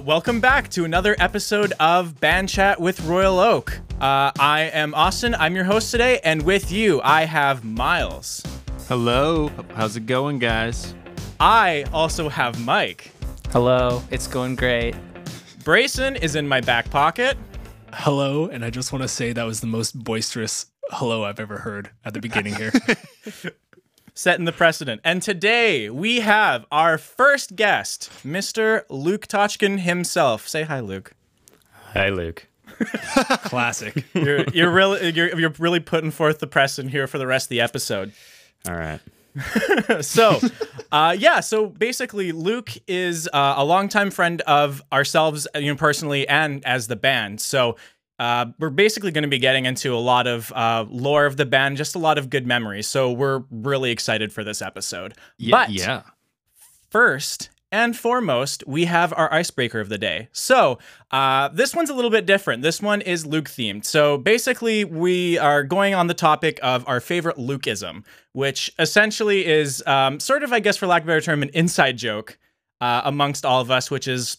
Uh, welcome back to another episode of Band Chat with Royal Oak. Uh, I am Austin. I'm your host today, and with you, I have Miles. Hello. How's it going, guys? I also have Mike. Hello. It's going great. Brayson is in my back pocket. hello, and I just want to say that was the most boisterous hello I've ever heard at the beginning here. setting the precedent. And today we have our first guest, Mr. Luke Tochkin himself. Say hi, Luke. Hi, Luke. Classic. You're you're really you're, you're really putting forth the precedent here for the rest of the episode. All right. so uh, yeah so basically luke is uh, a longtime friend of ourselves you know personally and as the band so uh, we're basically going to be getting into a lot of uh, lore of the band just a lot of good memories so we're really excited for this episode Yeah, but yeah. first and foremost, we have our icebreaker of the day. So, uh, this one's a little bit different. This one is Luke themed. So, basically, we are going on the topic of our favorite Lukeism, which essentially is um, sort of, I guess, for lack of a better term, an inside joke uh, amongst all of us, which is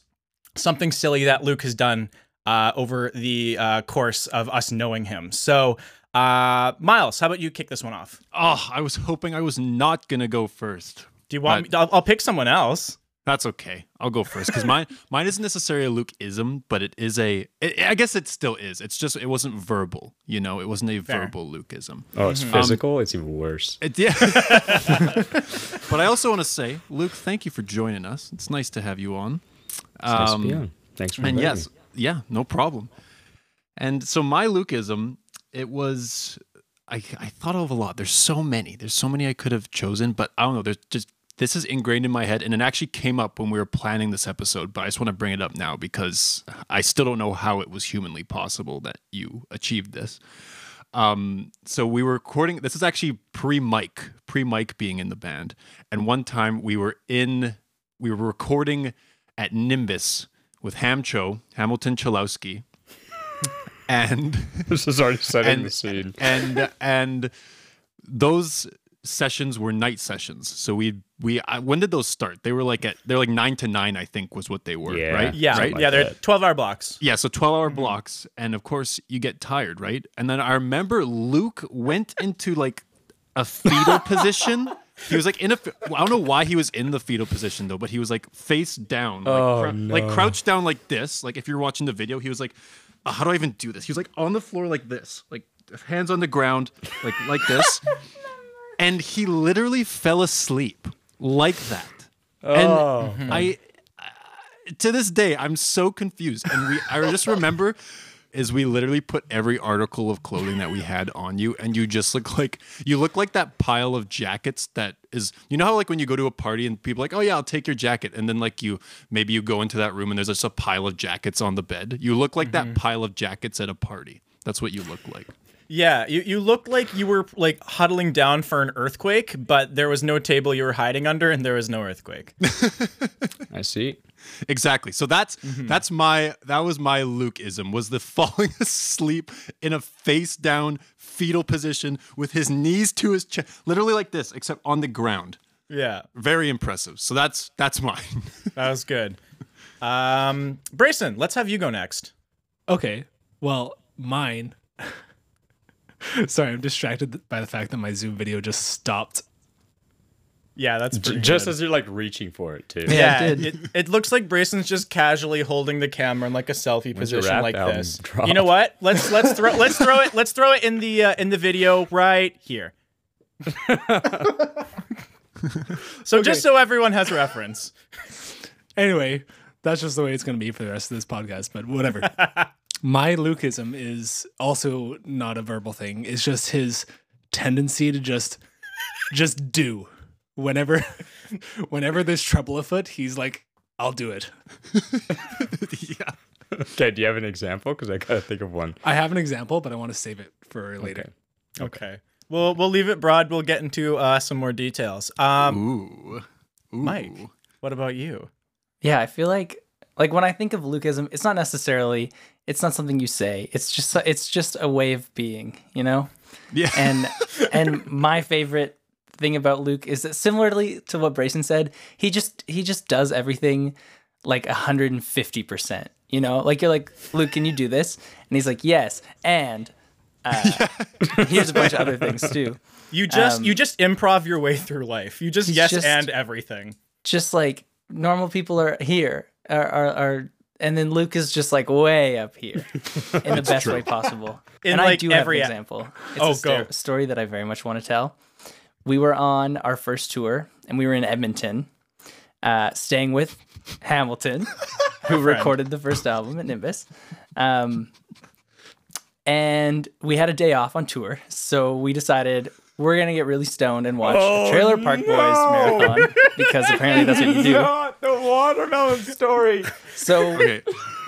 something silly that Luke has done uh, over the uh, course of us knowing him. So, uh, Miles, how about you kick this one off? Oh, I was hoping I was not gonna go first. Do you want me? I'll, I'll pick someone else. That's okay. I'll go first because mine mine isn't necessarily a Luke-ism, but it is a. It, I guess it still is. It's just it wasn't verbal. You know, it wasn't a Fair. verbal Luke-ism. Oh, it's physical. it's even worse. It, yeah. but I also want to say, Luke, thank you for joining us. It's nice to have you on. It's nice to be Um, on. Thanks for and inviting yes, me. Yeah, no problem. And so my Lukeism, it was I I thought of a lot. There's so many. There's so many I could have chosen, but I don't know. There's just this is ingrained in my head, and it actually came up when we were planning this episode. But I just want to bring it up now because I still don't know how it was humanly possible that you achieved this. Um, so we were recording. This is actually pre-Mike, pre-Mike being in the band. And one time we were in, we were recording at Nimbus with Hamcho, Hamilton Chalowski, and This is already setting and the scene. and and those sessions were night sessions. So we we I, when did those start? They were like at they're like nine to nine, I think, was what they were. Yeah. Right. Yeah, Right. like yeah, they're that. 12 hour blocks. Yeah, so 12 hour mm-hmm. blocks. And of course, you get tired, right? And then I remember Luke went into like a fetal position. He was like in a. I don't know why he was in the fetal position though, but he was like face down, like, Oh, crou- like crouched down like this. Like if you're watching the video, he was like, "Uh, "How do I even do this?" He was like on the floor like this, like hands on the ground, like like this, and he literally fell asleep like that. Oh. And I, to this day, I'm so confused. And we, I just remember, is we literally put every article of clothing that we had on you, and you just look like you look like that pile of jackets that is. You know how like when you go to a party and people are like, oh yeah, I'll take your jacket, and then like you maybe you go into that room and there's just a pile of jackets on the bed. You look like that mm-hmm. pile of jackets at a party. That's what you look like. Yeah, you, you looked like you were like huddling down for an earthquake, but there was no table you were hiding under and there was no earthquake. I see. Exactly. So that's that's my that was my Lukeism was the falling asleep in a face down fetal position with his knees to his chest, literally like this, except on the ground. yeah, Very impressive. So that's that's mine. that was good. Um, Brayson, let's have you go next. Okay. Well, mine. Sorry, I'm distracted by the fact that my Zoom video just stopped. Yeah, that's just good. as you're like reaching for it too. Yeah. yeah, it it, it, looks like Brayson's just casually holding the camera in like a selfie When's position like this. drop? You know what? Let's let's throw let's throw it let's throw it in the uh, in the video right here. so just so everyone has reference. Anyway, that's just the way it's going to be for the rest of this podcast, but whatever. My Lukeism is also not a verbal thing. It's just his tendency to just just do. Whenever whenever there's trouble afoot, he's like, I'll do it. yeah. Okay. Do you have an example? Because I gotta think of one. I have an example, but I want to save it for later. Okay. Okay. We'll we'll leave it broad. We'll get into uh, some more details. Um, Ooh. Ooh. Mike, what about you? Yeah, I feel like like when I think of Lukeism, it's not necessarily it's not something you say. It's just it's just a way of being, you know? Yeah. And and my favorite thing about Luke is that similarly to what Brayson said, he just he just does everything like 150%. You know, like you're like, Luke, can you do this? And he's like, yes. And uh, here's a bunch of other things too. You just Um, you just improv your way through life. You just yes just- and everything. Just like normal people are here, are, are, are and then Luke is just like way up here in the best way possible. In, and I do every have an example. It's Oh, a sto- go. story that I very much want to tell. We were on our first tour and we were in Edmonton, uh, staying with Hamilton, who recorded the first album at Nimbus. Um, and we had a day off on tour, so we decided we're gonna get really stoned and watch Oh, Trailer Park Boys marathon because apparently that's what you do. Not the watermelon story. So Okay.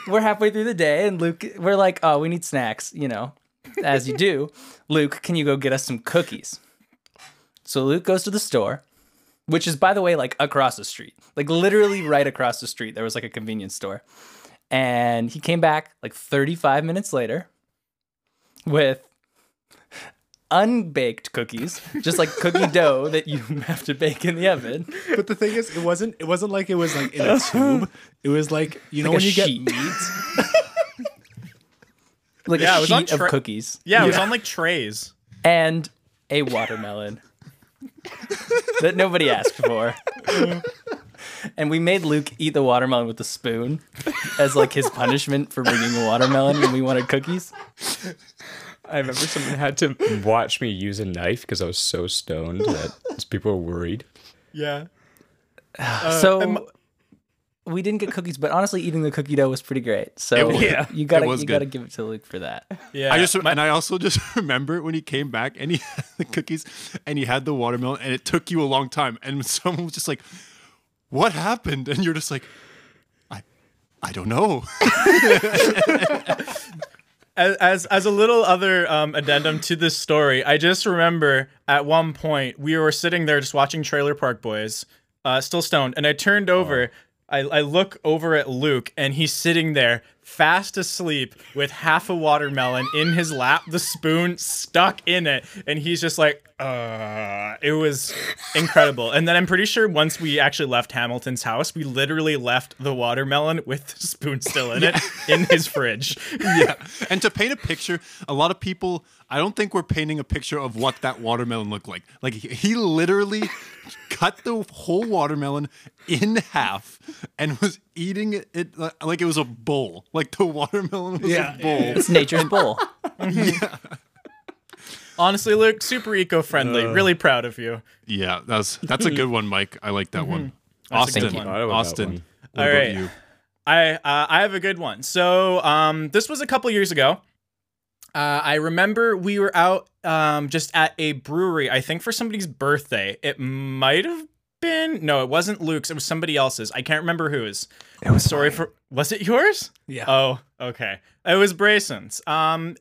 we're halfway through the day, and Luke, we're like, oh, we need snacks, you know, as you do. Luke, can you go get us some cookies? So Luke goes to the store, which is, by the way, like across the street, like literally right across the street. There was like a convenience store. And he came back like 35 minutes later with unbaked cookies, just like cookie dough that you have to bake in the oven. But the thing is, it wasn't. It wasn't like it was like in a tube. It was like you know Like when you sheet. get meat. Like Yeah, it a was on sheet of cookies. Yeah, it was on like trays. and a watermelon that nobody asked for. and we made Luke eat the watermelon with a spoon as like his punishment for bringing a watermelon when we wanted cookies. I remember someone had to watch me use a knife because I was so stoned that people were worried. Yeah. Uh, so and we didn't get cookies, but honestly, eating the cookie dough was pretty great. So It was- Yeah. you gotta it was you gotta give it to Luke for that. Yeah. I just My- and I also just remember when he came back and he had the cookies and he had the watermelon and it took you a long time and someone was just like, "What happened?" And you're just like, "I, I don't know." As as, as a little other um, addendum to this story, I just remember at one point we were sitting there just watching Trailer Park Boys, uh, still stoned, and I turned over. I, I look over at Luke, and he's sitting there fast asleep with half a watermelon in his lap, the spoon stuck in it, and he's just like, uh, it was incredible. And then I'm pretty sure once we actually left Hamilton's house, we literally left the watermelon with the spoon still in it in his fridge. yeah. And to paint a picture, a lot of people, I don't think we're painting a picture of what that watermelon looked like. Like he, he literally cut the whole watermelon in half and was eating it, it like it was a bowl. Like the watermelon was Yeah. a bowl. It's nature's bowl. Honestly, Luke, super eco-friendly. really proud of you. Yeah, that's that's a good one, Mike. I like that one. That's a good Austin, one. I like Austin. one. What All about right. you? I uh, I have a good one. So um, this was a couple years ago. Uh, I remember we were out um, just at a brewery. I think for somebody's birthday. It might have been no, it wasn't Luke's. It was somebody else's. I can't remember whose. It was sorry for. Was it yours? Yeah. Oh, okay. It was Brayson's. Um,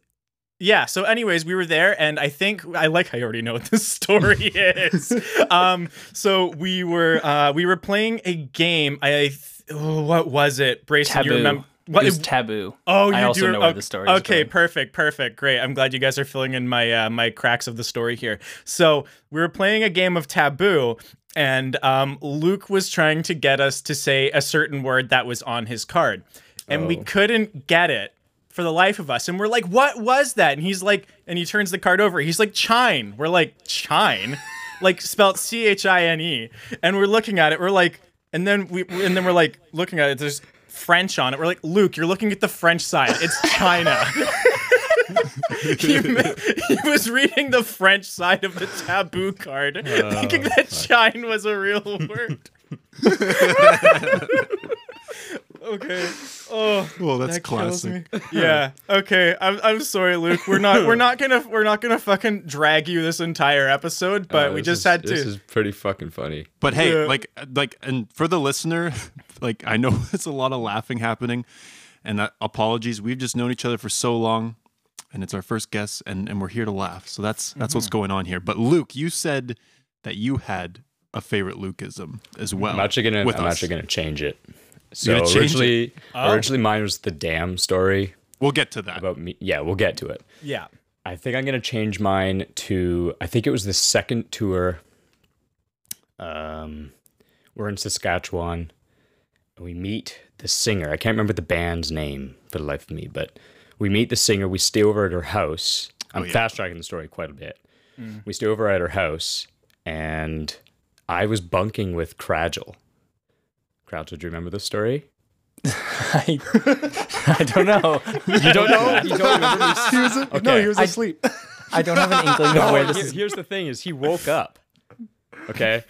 yeah. So, anyways, we were there, and I think I like. how I already know what this story is. um, so we were uh, we were playing a game. I th- oh, what was it, Brayson? Taboo. You remember? What was taboo. Oh, you I also do. know where the story Okay, perfect, perfect, great. I'm glad you guys are filling in my uh, my cracks of the story here. So we were playing a game of Taboo, and um, Luke was trying to get us to say a certain word that was on his card, and we Oh. couldn't get it for the life of us. And we're like, "What was that?" And he's like, and he turns the card over. He's like, "Chine." We're like, "Chine," like spelled C H I N E, and we're looking at it. We're like, and then we and then we're like looking at it. There's French on it. We're like, Luke, you're looking at the French side. It's China. he, ma- he was reading the French side of the taboo card, thinking that Chine was a real word. okay. Oh, Well, that's that classic. me. Yeah. Okay. I'm, I'm sorry, Luke. We're not we're not gonna we're not gonna fucking drag you this entire episode, but Uh, we just is- had to. This is pretty fucking funny. But hey, Yeah. like like and for the listener, like I know it's a lot of laughing happening and uh, apologies. We've just known each other for so long and it's our first guest and and we're here to laugh. So that's that's what's going on here. But Luke, you said that you had a favorite Lukeism as well. I'm actually gonna I'm us. actually gonna change it. So gonna change it? originally, Oh. originally mine was the damn story We'll get to that. about me. Yeah, we'll get to it. yeah. I think I'm gonna change mine to. I think it was the second tour. Um, we're in Saskatchewan, and we meet the singer. I can't remember the band's name for the life of me, but we meet the singer. We stay over at her house. Oh, I'm yeah. fast tracking the story quite a bit. Mm. We stay over at her house, and I was bunking with Craggle. Craggle, do you remember this story? I, I don't know. You don't know? You don't remember this? He was, no, Okay. he was asleep. I don't have an inkling of where this Here- is. here's the thing: is he woke up? Okay,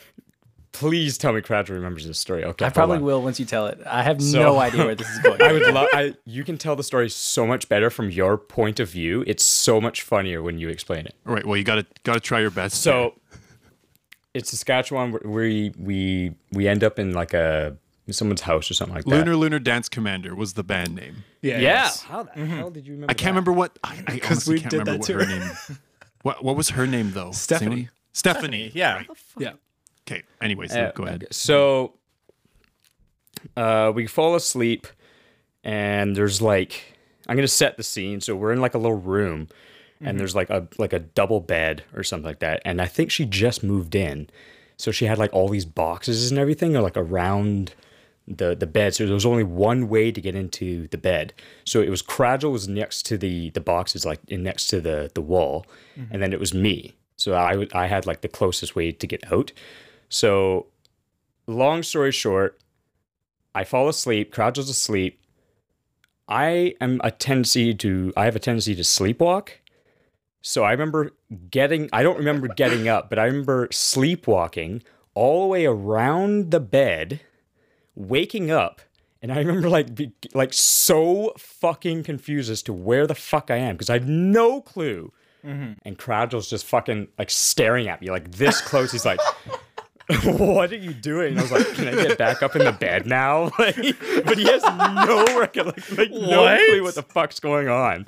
please tell me Craggle remembers this story. Okay, I probably on. will once you tell it. I have So- no idea where this is going. I would love. I you can tell the story so much better from your point of view. It's so much funnier when you explain it. All right. Well, you gotta gotta try your best. So it's Saskatchewan where we we we end up in like a someone's house or something like that. Lunar Lunar Dance Commander was the band name. Yeah. Yeah. yes. How the mm-hmm. hell did you remember? I can't remember what. I, I honestly we can't did remember that what too. her name. What what was her name though? Stephanie. Stephanie. Yeah. Yeah. Okay. Anyways, Uh, go ahead. So uh, we fall asleep, and there's like I'm gonna set the scene. So we're in like a little room, and there's like a like a double bed or something like that. And I think she just moved in, so she had like all these boxes and everything, or like around the the bed. So there was only one way to get into the bed. So it was Craggle was next to the the boxes, like in next to the the wall, and then it was me. So I I had like the closest way to get out. So long story short, I fall asleep, Crouch is asleep. I am a tendency to I have a tendency to sleepwalk. So I remember getting I don't remember getting up, but I remember sleepwalking all the way around the bed, waking up, and I remember like be, like so fucking confused as to where the fuck I am because I have no clue. Mm-hmm. And Cradle's just fucking like staring at me like this close. He's like, what are you doing? And I was like, can I get back up in the bed now? Like, but he has no recollection, like no clue what the fuck's going on.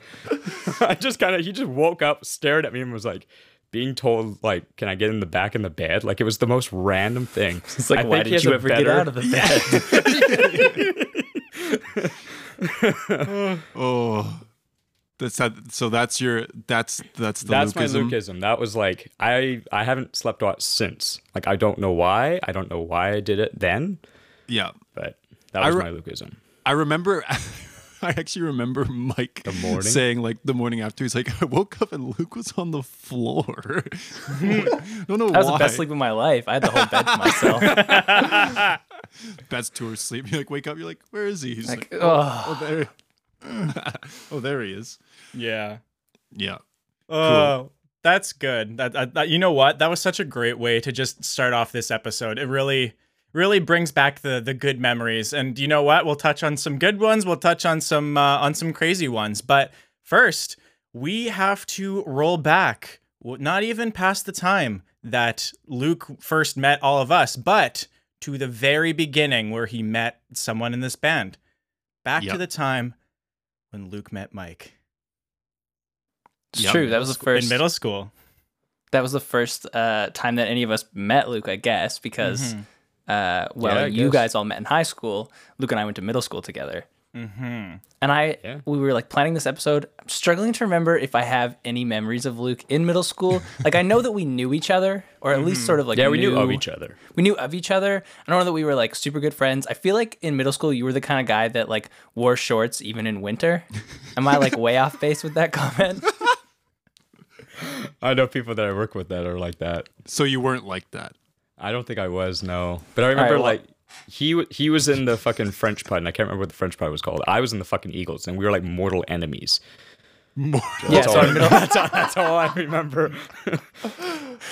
I just kind of, he just woke up, stared at me, and was like, being told like, can I get in the back in the bed? Like it was the most random thing. It's like, I why did you a ever get out of the bed? Oh, that's that. So that's your. That's that's the. That's my Lukeism. Lukeism. That was like I I haven't slept watch since. Like I don't know why. I don't know why I did it then, Yeah, but that was re- my Lukeism. I remember. I actually remember Mike The morning? saying like the morning after he's like I woke up and Luke was on the floor. I don't know That was why. the best sleep of my life. I had the whole bed to myself. Best tour sleep. You like wake up. You're like, where is he? He's like, Like, oh, oh, there. oh, there he is. Yeah. Yeah. Oh, that's good. That, that, that- you know what? That was such a great way to just start off this episode. It really really brings back the the good memories. And you know what? We'll touch on some good ones. We'll touch on some uh, on some crazy ones. But first, we have to roll back. Not even past the time that Luke first met all of us, but to the very beginning where he met someone in this band. Back to the time when Luke met Mike it's Yep. true. That was the first. in middle school. that was the first uh, time that any of us met Luke, I guess, because uh, well, Yeah, I you guess. guys all met in high school. Luke and I went to middle school together, Mm-hmm. and I Yeah. we were like planning this episode. I'm struggling to remember if I have any memories of Luke in middle school. like I know that we knew each other, or at least sort of like Yeah, we knew of each other. we knew of each other. I don't know that we were like super good friends. I feel like in middle school you were the kind of guy that like wore shorts even in winter. Am I like way off base with that comment? I know people that I work with that are like that. So you weren't like that. I don't think I was no, but I remember well- like he he was in the fucking French Pod, and I can't remember what the French Pod was called. I was in the fucking Eagles, and we were like mortal enemies. yeah, That's, so all, in that's, all, that's all I remember.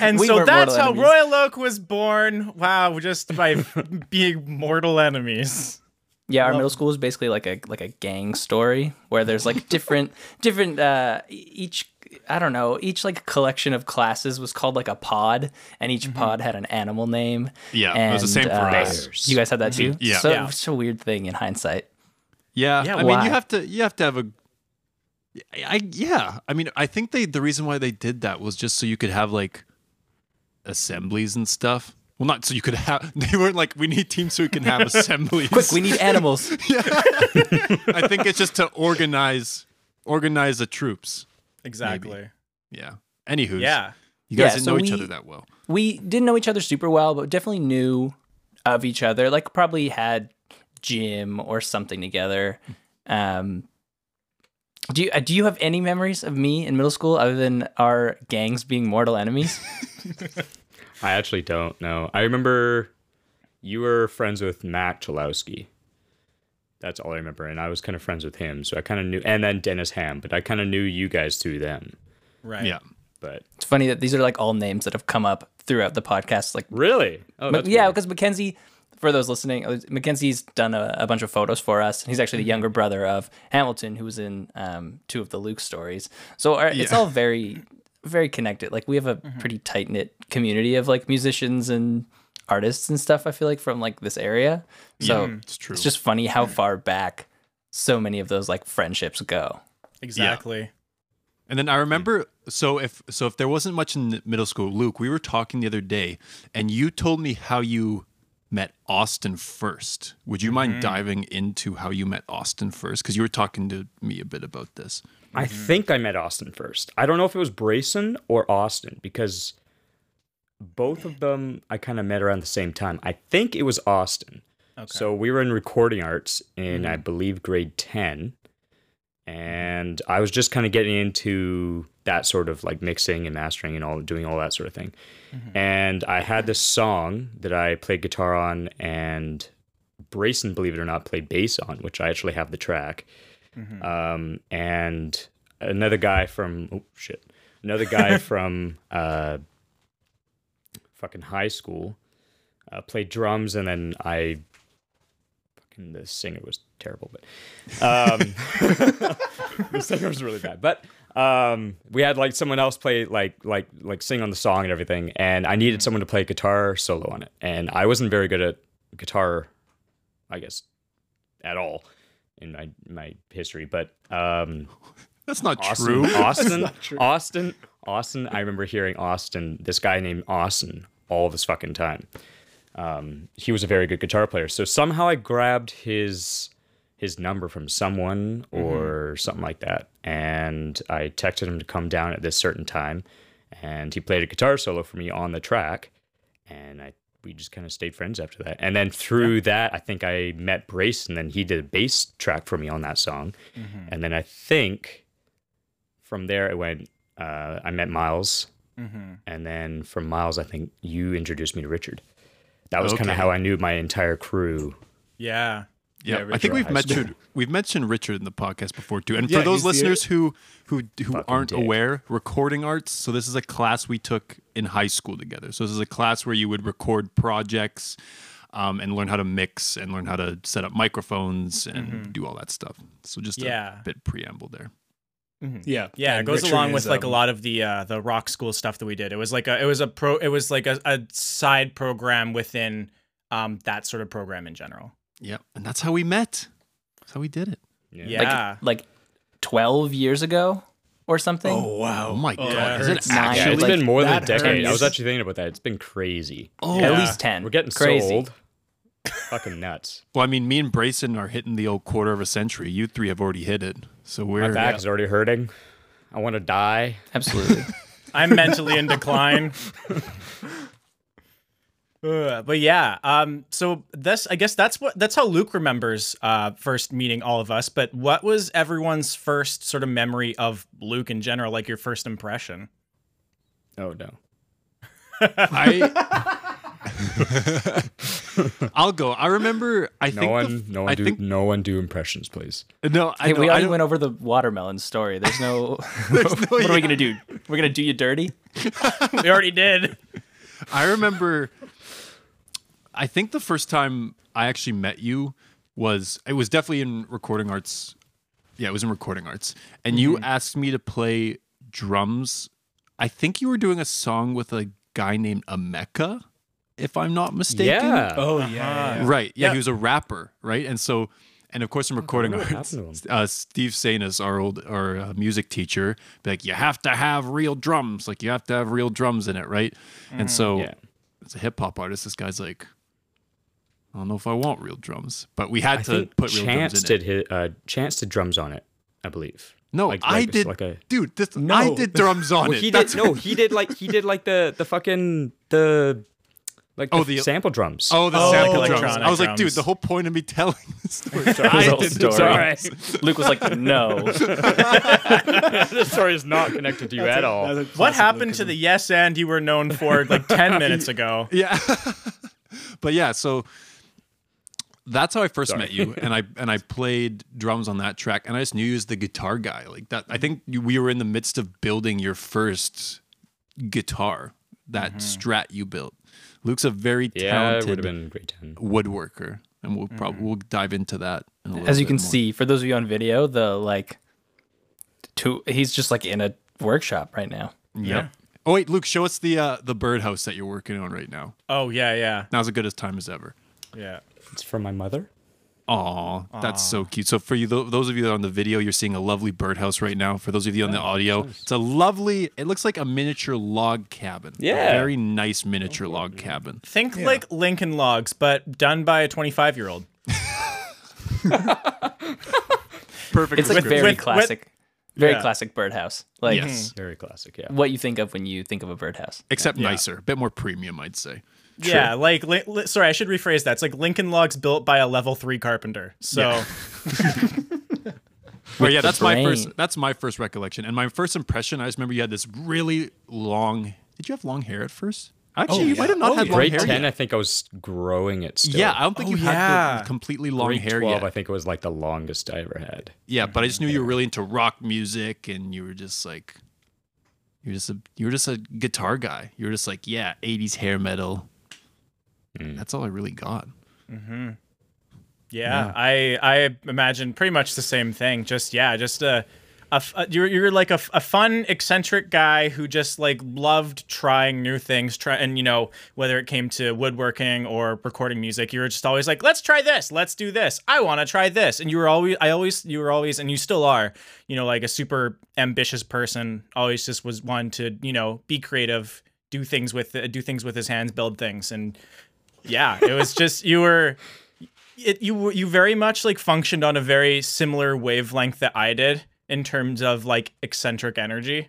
And We so that's how enemies. Royal Oak was born. Wow, just by being mortal enemies. yeah, our middle school is basically like a like a gang story where there's like different different uh each I don't know, each like collection of classes was called like a pod and each pod had an animal name. Yeah, it was the same for uh, us. You guys had that too? Yeah. So Yeah. it's a weird thing in hindsight. Yeah, Yeah, I mean, you have to you have to have a. I yeah, I mean, I think they the reason why they did that was just so you could have like assemblies and stuff. Well, not so you could have. They weren't like we need teams so we can have assemblies. Quick, we need animals. I think it's just to organize organize the troops. Exactly. Yeah. Anywho, Yeah. you guys Yeah, didn't so know each we- other that well. we didn't know each other super well, but definitely knew of each other. Like probably had gym or something together. Um, do you uh, do you have any memories of me in middle school other than our gangs being mortal enemies? I actually don't know. I remember you were friends with Matt Chalowski. That's all I remember, and I was kind of friends with him, so I kind of knew. And then Dennis Ham, but I kind of knew you guys through them. Right. Yeah. But It's funny that these are like all names that have come up throughout the podcast. Like, really, oh, but that's yeah, because Mackenzie, for those listening, uh, Mackenzie's done a, a bunch of photos for us. He's actually the younger brother of Hamilton, who was in um, two of the Luke stories. So our, it's all very, very connected. Like we have a pretty tight knit community of like musicians and artists and stuff. I feel like from like this area. So It's true. it's just funny how far back so many of those like friendships go. Exactly. And then I remember, so if so, if there wasn't much in middle school, Luke, we were talking the other day, and you told me how you met Austin first. Would you mind mm-hmm. diving into how you met Austin first? Because you were talking to me a bit about this. Mm-hmm. I think I met Austin first. I don't know if it was Brayson or Austin because both of them I kind of met around the same time. I think it was Austin. Okay. So we were in recording arts in, I believe, grade 10. And I was just kind of getting into that sort of like mixing and mastering and all doing all that sort of thing. And I had this song that I played guitar on, and Brayson, believe it or not, played bass on, which I actually have the track. Um, and another guy from oh shit, another guy from uh, fucking high school uh, played drums, and then I fucking the singer was terrible, but um, the singer was really bad. But um, we had like someone else play like like like sing on the song and everything, and I needed someone to play guitar solo on it, and I wasn't very good at guitar, I guess, at all in my my history, but um, That's not Austin, true. Austin, Austin, Austin. I remember hearing Austin, this guy named Austin, all this fucking time. Um, he was a very good guitar player. So somehow I grabbed his his number from someone or something like that, and I texted him to come down at this certain time, and he played a guitar solo for me on the track, and I we just kind of stayed friends after that. And then through that, I think I met Brace, and then he did a bass track for me on that song, and then I think from there it went. Uh, I met Miles, and then from Miles, I think you introduced me to Richard. That was kind of how I knew my entire crew. Yeah. Yeah, Yeah, I think we've High School. mentioned we've mentioned Richard in the podcast before too. And Yeah, for those listeners who who who Fucking aren't dick. aware, recording arts. So this is a class we took in high school together. So this is a class where you would record projects. Um, and learn how to mix and learn how to set up microphones and do all that stuff. So just Yeah. a bit preamble there. Yeah, Yeah, it goes Richard along is, with like a um, lot of the uh the rock school stuff that we did. It was like a it was a pro it was like a, a side program within um that sort of program in general. Yeah, and that's how we met. That's how we did it. Yeah. Like like twelve years ago or something. Oh wow! Oh my god, that is it hurts. Nine, Yeah, it's like, been more than a that decade. I was actually thinking about that. It's been crazy. Oh, At least ten. We're getting crazy. so old. Fucking nuts. Well, I mean, me and Brayson are hitting the old quarter of a century. You three have already hit it, so weird. My we're back is already hurting. I want to die. Absolutely. I'm mentally in decline. Uh, but yeah, um, so this I guess that's what that's how Luke remembers uh first meeting all of us. But what was everyone's first sort of memory of Luke in general, like your first impression? Oh no. I. I'll go. I remember. I No think. one, the, no one I do, think no one do impressions, please. no. I Hey, know, we already don't- went over the watermelon story. There's no. no- what are we gonna do? We're gonna do you dirty? we already did. I remember. I think the first time I actually met you was it was definitely in recording arts. Yeah, it was in recording arts, and you Mm-hmm. asked me to play drums. I think you were doing a song with a guy named Ameka, if I'm not mistaken. Yeah. Oh yeah, yeah, yeah. Right. Yeah, Yeah. he was a rapper, right? And so, and of course, I'm recording what arts, happened to uh, Steve Sanis, our old our uh, music teacher, be like, you have to have real drums, like you have to have real drums in it, right? And so, Yeah. as a hip hop artist, this guy's like, I don't know if I want real drums, but we had I to think put real Chance drums in did it. hit, uh, Chance did drums on it, I believe. No, like- I like- did, like a- dude. This, I did drums on Well, it. he That's did no, he did like he did like the the fucking the like Oh, the, the- sample drums. Oh, the Oh, sample like drums. electronic I was like, dude, the whole point of me telling the story. His I story. Sorry. Luke was like, no. this story is not connected to you at all. What classic happened to the yes and you were known for like 10 minutes ago? Yeah. but yeah, so that's how I first met you, and I and I played drums on that track, and I just knew you as the guitar guy. Like that, I think you, we were in the midst of building your first guitar, that mm-hmm. Strat you built. Luke's a very yeah, talented have been grade woodworker, and we'll probably we'll dive into that. In a little As you bit can more. see, for those of you on video, the like, two, he's just like in a workshop right now. Yep. Oh wait, Luke, show us the uh, the birdhouse that you're working on right now. Oh, yeah, yeah. Now's as good as time as ever. Yeah. It's from my mother. Aw, that's so cute. So for you, tho- those of you on the video, you're seeing a lovely birdhouse right now. For those of you on the audio, it's a lovely. It looks like a miniature log cabin. A Yeah. very nice miniature log mm-hmm. cabin. Think like Lincoln Logs, but done by a 25 year old. Perfect. It's like very with- classic, very Yeah. classic birdhouse. Like yes, mm-hmm. Very classic. Yeah. what you think of when you think of a birdhouse. except nicer, a bit more premium, I'd say. Yeah, like li- li- sorry, I should rephrase that. It's like Lincoln Logs built by a level three carpenter. So Well, yeah, that's my first. That's my first recollection, and my first impression. I just remember you had this really long. Did you have long hair at first? Actually, oh, you might have not had oh, long Grade hair. ten, yet. I think I was growing it still. Yeah, I don't think Oh, you had yeah. the completely long Grade hair twelve, yet. I think it was like the longest I ever had. Yeah, but I just knew you were really into rock music, and you were just like, you were just a you were just a guitar guy. You were just like, yeah, '80s hair metal. Mm. That's all I really got. Mm-hmm. yeah, I I imagine pretty much the same thing. Just yeah, just a. a f- a- you're, you're like a, a fun eccentric guy who just like loved trying new things try and you know whether it came to woodworking or recording music you were just always like let's try this let's do this i want to try this and you were always i always you were always and you still are you know like a super ambitious person always just was one to you know be creative do things with do things with his hands build things and yeah it was just you were it you you very much like functioned on a very similar wavelength that I did in terms of like eccentric energy.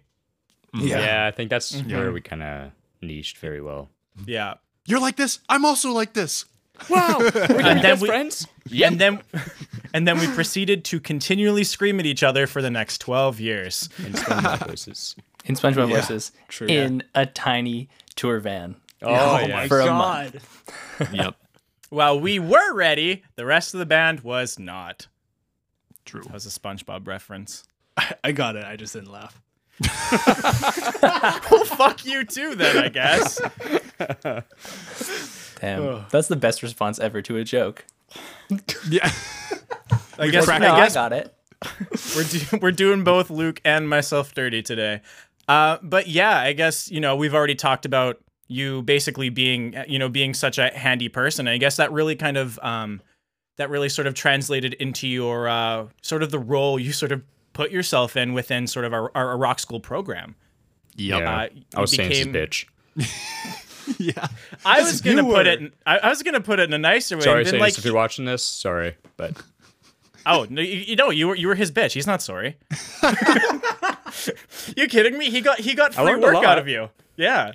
Yeah, yeah I think that's Mm-hmm. where we kind of niched very well. Yeah. You're like this. I'm also like this. Wow, And then we, friends. and then and then we proceeded to continually scream at each other for the next 12 years. And SpongeBob voices. In SpongeBob voices, true. in a tiny tour van. Oh, Oh yeah. my For a god. Yep. While we were ready, the rest of the band was not. True. That was a SpongeBob reference. I got it. I just didn't laugh. Well, fuck you too then, I guess. Damn, that's the best response ever to a joke. Yeah. I guess, no, I I got it. we're do- we're doing both Luke and myself dirty today. Uh, but yeah, I guess you know we've already talked about you basically being you know being such a handy person. I guess that really kind of um, that really sort of translated into your uh, sort of the role you sort of put yourself in within sort of our, our rock school program. Yep. Yeah. Uh, I was you saying this bitch. Yeah. I was gonna you put were. it. In, I, I was gonna put it in a nicer way. Sorry, and been Saints, like, if you're watching this, sorry, but Oh no! You, you know you were you were his bitch. He's not sorry. you kidding me? He got he got free learned a work lot. out of you. Yeah.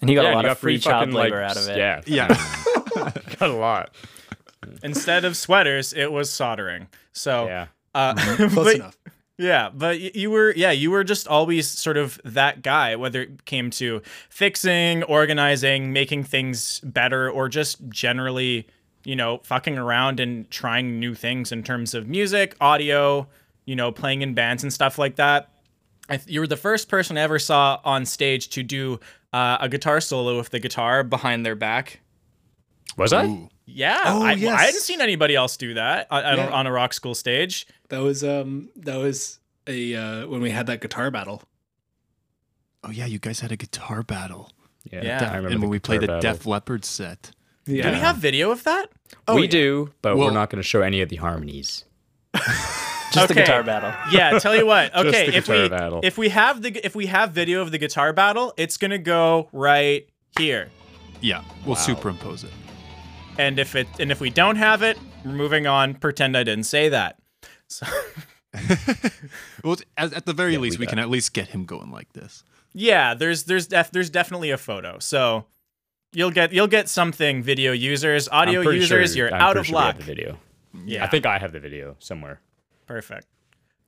And he got yeah, a you lot got of free, child fucking, labor like, out of it. Yeah, Yeah. got a lot. Instead of sweaters, it was soldering. So Yeah. uh, Close but- enough. Yeah, but you were yeah, you were just always sort of that guy whether it came to fixing, organizing, making things better or just generally, you know, fucking around and trying new things in terms of music, audio, you know, playing in bands and stuff like that. I th- you were the first person I ever saw on stage to do uh, a guitar solo with the guitar behind their back. Was I? Yeah, Oh, I, yes. I hadn't seen anybody else do that on, on- Yeah. on a rock school stage. That was um that was a uh, when we had that guitar battle. Oh yeah, you guys had a guitar battle. Yeah. Yeah. I remember and when we played the guitar battle. Def Leppard set. Yeah. Do we have video of that? we do, but Well- we're not going to show any of the harmonies. Just the guitar battle. Yeah, tell you what. Just Okay, the if guitar we battle. if we have the if we have video of the guitar battle, it's gonna go right here. Yeah, we'll superimpose it. And if it and if we don't have it, we're moving on. Pretend I didn't say that. So Well, at, at the very least, we we can at least get him going like this. yeah, there's there's def, there's definitely a photo. So you'll get you'll get something. Video users, audio users, sure- you're I'm out of sure we have luck. The video. Yeah, I think I have the video somewhere. Perfect.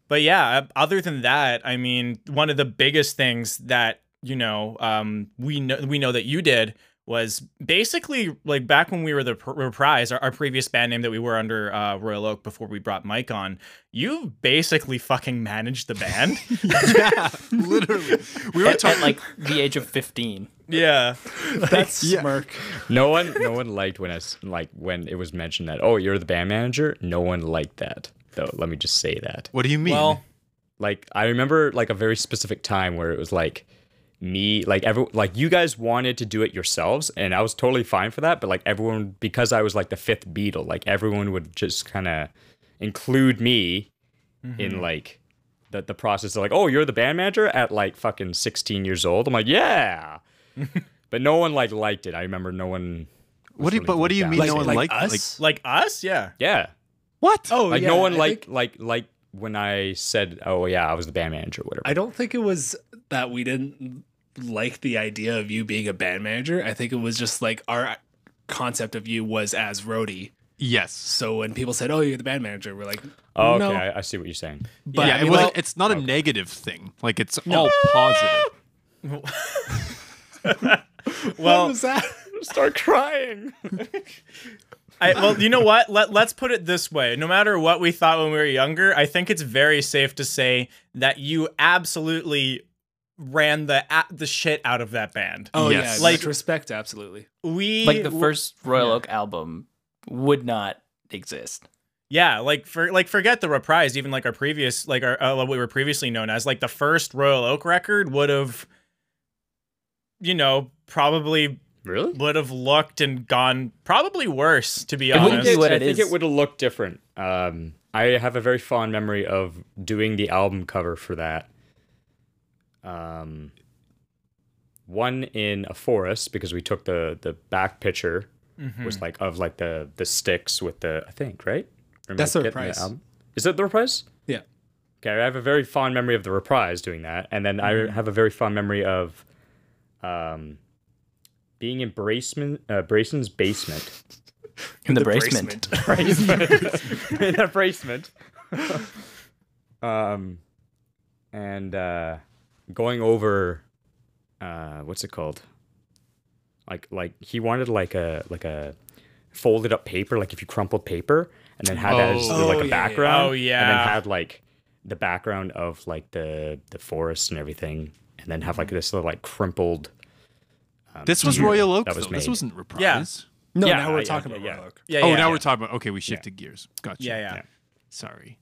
But yeah, uh, other than that, I mean, one of the biggest things that you know um, we know we know that you did was basically like back when we were the pr- reprise, our, our previous band name that we were under uh, Royal Oak before we brought Mike on. You basically fucking managed the band. yeah, literally. We were At, talking like the age of 15. yeah, That's Yeah. smirk. No one, no one liked when I s- like when it was mentioned that oh you're the band manager. No one liked that though. Let me just say that. What do you mean? well, Like I remember like a very specific time where it was like me like every like you guys wanted to do it yourselves and I was totally fine for that. But like everyone because I was like the fifth Beatle, like everyone would just kind of include me in mm-hmm. like the the process of like oh you're the band manager at like fucking 16 years old. I'm like yeah. But no one like liked it. I remember no one. was what do you, really but what do you down mean with no one like liked us? like us, yeah. Yeah. What? Oh, Like yeah, no one I like think- like like when I said, "Oh yeah, I was the band manager," or whatever. I don't think it was that we didn't like the idea of you being a band manager. I think it was just like our concept of you was as roadie. Yes. So when people said, "Oh, you're the band manager," we're like, oh, okay, no. I, I see what you're saying. But yeah, I it wasn't, like, it's not a oh. negative thing. Like it's all positive. what Well, was that? Start crying. I, well, you know what? Let Let's put it this way: no matter what we thought when we were younger, I think it's very safe to say that you absolutely ran the a- the shit out of that band. Oh Yes. yeah, Like- respect, absolutely. We Like the first Royal Oak album would not exist. yeah, like for like forget the reprise. Even like our previous, like our uh, what we were previously known as, like the first Royal Oak record would have, you know, probably Really? would have looked and gone probably worse. To be It honest, be what I it think is. it would have looked different. Um, I have a very fond memory of doing the album cover for that. Um, one in a forest because we took the the back picture Mm-hmm. was like of like the the sticks with the I think right. Or am That's the getting reprise. album? Is that the reprise? Yeah. Okay, I have a very fond memory of the reprise doing that, and then Mm-hmm. I have a very fond memory of, um, being in Braceman, uh, Brayson's basement. In the, The basement. in the bracement. um, and uh, going over, uh, what's it called? Like, like he wanted like a like a folded up paper, like if you crumpled paper, and then had that as Oh. like Oh, a yeah, yeah. background. Oh, and then had like the background of like the the forest and everything, and then have like this little like crumpled. Um, This was Royal Oak. that was though. This wasn't reprise. Yeah. No, Yeah, now we're yeah, talking yeah, about yeah. Royal Oak. yeah, Oh, now yeah. we're talking about. Okay, we shifted gears. Gotcha. Yeah, yeah. Yeah. Sorry.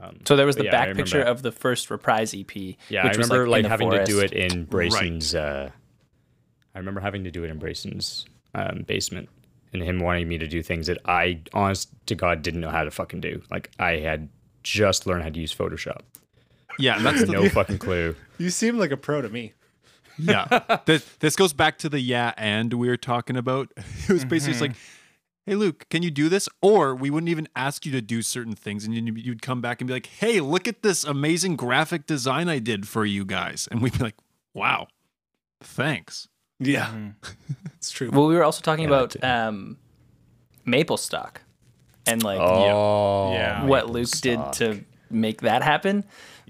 Um, So there was the yeah, back picture of the first reprise EP. Yeah, which I was, remember in like, the having to do it in Brayson's. Uh, I remember having to do it in Brayson's um, basement, and him wanting me to do things that I, honest to God, didn't know how to fucking do. Like I had just learned how to use Photoshop. Yeah, that's the No fucking clue. You seem like a pro to me. Yeah. this, this goes back to the yeah and we were talking about. It was basically just like, hey Luke, can you do this? Or we wouldn't even ask you to do certain things, and you- you'd come back and be like, hey, look at this amazing graphic design I did for you guys, and we'd be like, wow, thanks. Yeah, Mm-hmm. it's true. Well, we were also talking Yeah, about um, Maple Stock and like Oh, Yeah. what Luke did to make that happen.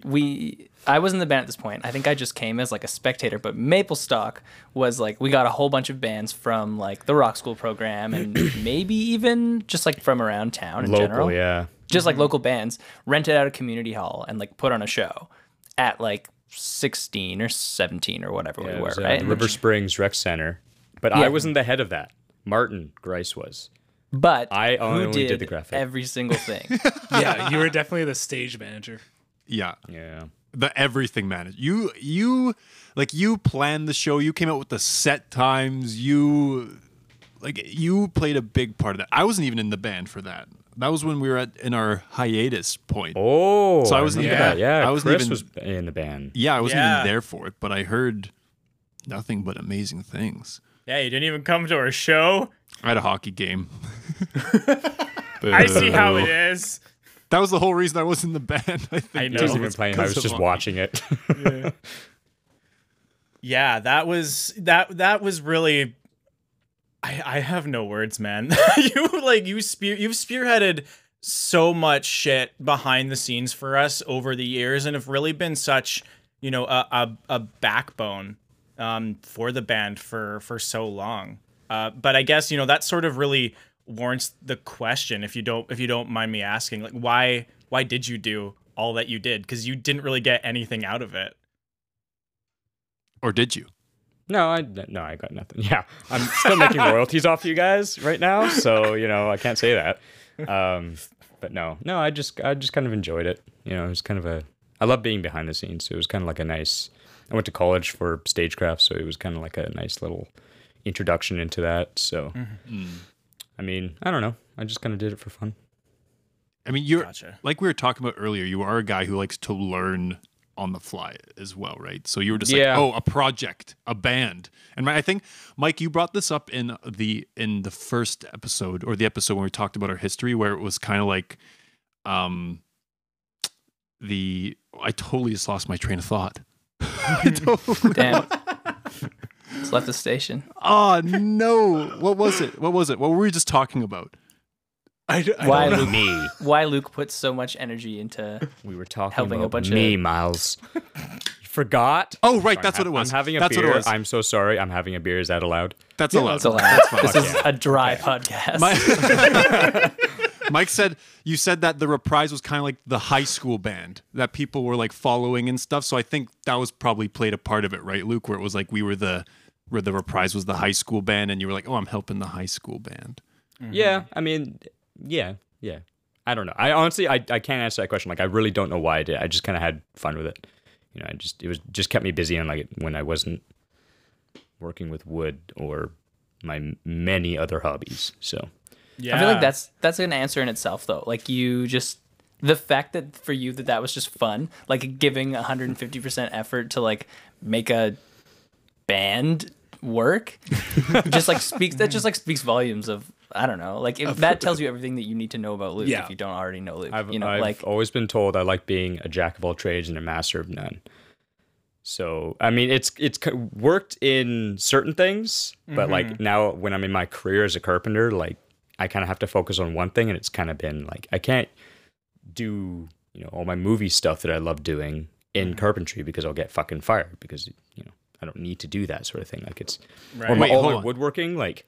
We I was in the band at this point. I think I just came as like a spectator, but Maple Stock was like we got a whole bunch of bands from like the rock school program and maybe even just like from around town in local, general. yeah. Just like mm-hmm. local bands rented out a community hall and like put on a show at like 16 or 17 or whatever Yeah, we it were, was, right? the River the- Springs Rec Center, but Yeah. I wasn't the head of that. Martin Grice was. But I who only did, did the graphic. every single thing. yeah, you were definitely the stage manager. Yeah, Yeah. The everything manager. You you like you planned the show. You came out with the set times. You like you played a big part of that. I wasn't even in the band for that. That was when we were at in our hiatus point. Oh, So I wasn't remember even- that. Yeah, I wasn't Chris even- was in the band. Yeah, I wasn't Yeah. even there for it, but I heard nothing but amazing things. Yeah, you didn't even come to our show. I had a hockey game. I see how it Boo. is. That was the whole reason I was in the band. I think. I know. I wasn't even playing. I was just hockey. watching it. Yeah, that was that that was really I, I have no words, man. you like you spear you've spearheaded so much shit behind the scenes for us over the years and have really been such, you know, a a, a backbone um for the band for for so long. Uh but I guess, you know, that sort of really warrants the question if you don't if you don't mind me asking, like why why did you do all that you did? Cuz you didn't really get anything out of it. Or did you? No, I no, I got nothing. Yeah, I'm still making royalties off you guys right now, so you know I can't say that. Um, but no, no, I just I just kind of enjoyed it. You know, it was kind of a I love being behind the scenes. So it was kind of like a nice. I went to college for stagecraft, so it was kind of like a nice little introduction into that. So, I mean, I don't know. I just kind of did it for fun. I mean, you're Gotcha. like we were talking about earlier. You are a guy who likes to learn on the fly as well, right? So you were just Yeah. like, oh, a project, a band, and I think Mike, you brought this up in the in the first episode or the episode when we talked about our history, where it was kind of like, um, the I totally just lost my train of thought. I totally- Damn. Just left the station. oh no! What was it? What was it? What were we just talking about? I, d- I Why don't know. Luke, Me, why Luke puts so much energy into we were talking Helping a about bunch me, of- Miles. Forgot. Oh, right, I'm that's ha- what it was. I'm having a That's what beer. it was. I'm so sorry. I'm having a beer. Is that allowed? That's Yeah, allowed. It's allowed. That's fine. This is a dry podcast. My- Mike said you said that the reprise was kind of like the high school band that people were like following and stuff. So I think that was probably played a part of it, right, Luke? Where it was like we were the where the reprise was the high school band, and you were like, oh, I'm helping the high school band. Mm-hmm. Yeah, I mean, yeah, yeah. I don't know. I honestly, I, I can't answer that question. Like, I really don't know why I did. I just kind of had fun with it. You know, I just it was just kept me busy and like when I wasn't working with wood or my many other hobbies. So Yeah. I feel like that's that's an answer in itself though. Like you just the fact that for you that that was just fun, like giving 150% effort to like make a band work just like speaks that just like speaks volumes of I don't know. Like if that tells you everything that you need to know about Luke Yeah. if you don't already know Luke. I've, you know, I've like always been told I like being a jack of all trades and a master of none. So I mean, it's it's worked in certain things, but like mm-hmm. now when I'm in my career as a carpenter, like I kind of have to focus on one thing, and it's kind of been like I can't do you know all my movie stuff that I love doing in mm-hmm. carpentry because I'll get fucking fired because you know I don't need to do that sort of thing. Like it's or my, Wait, all my woodworking, like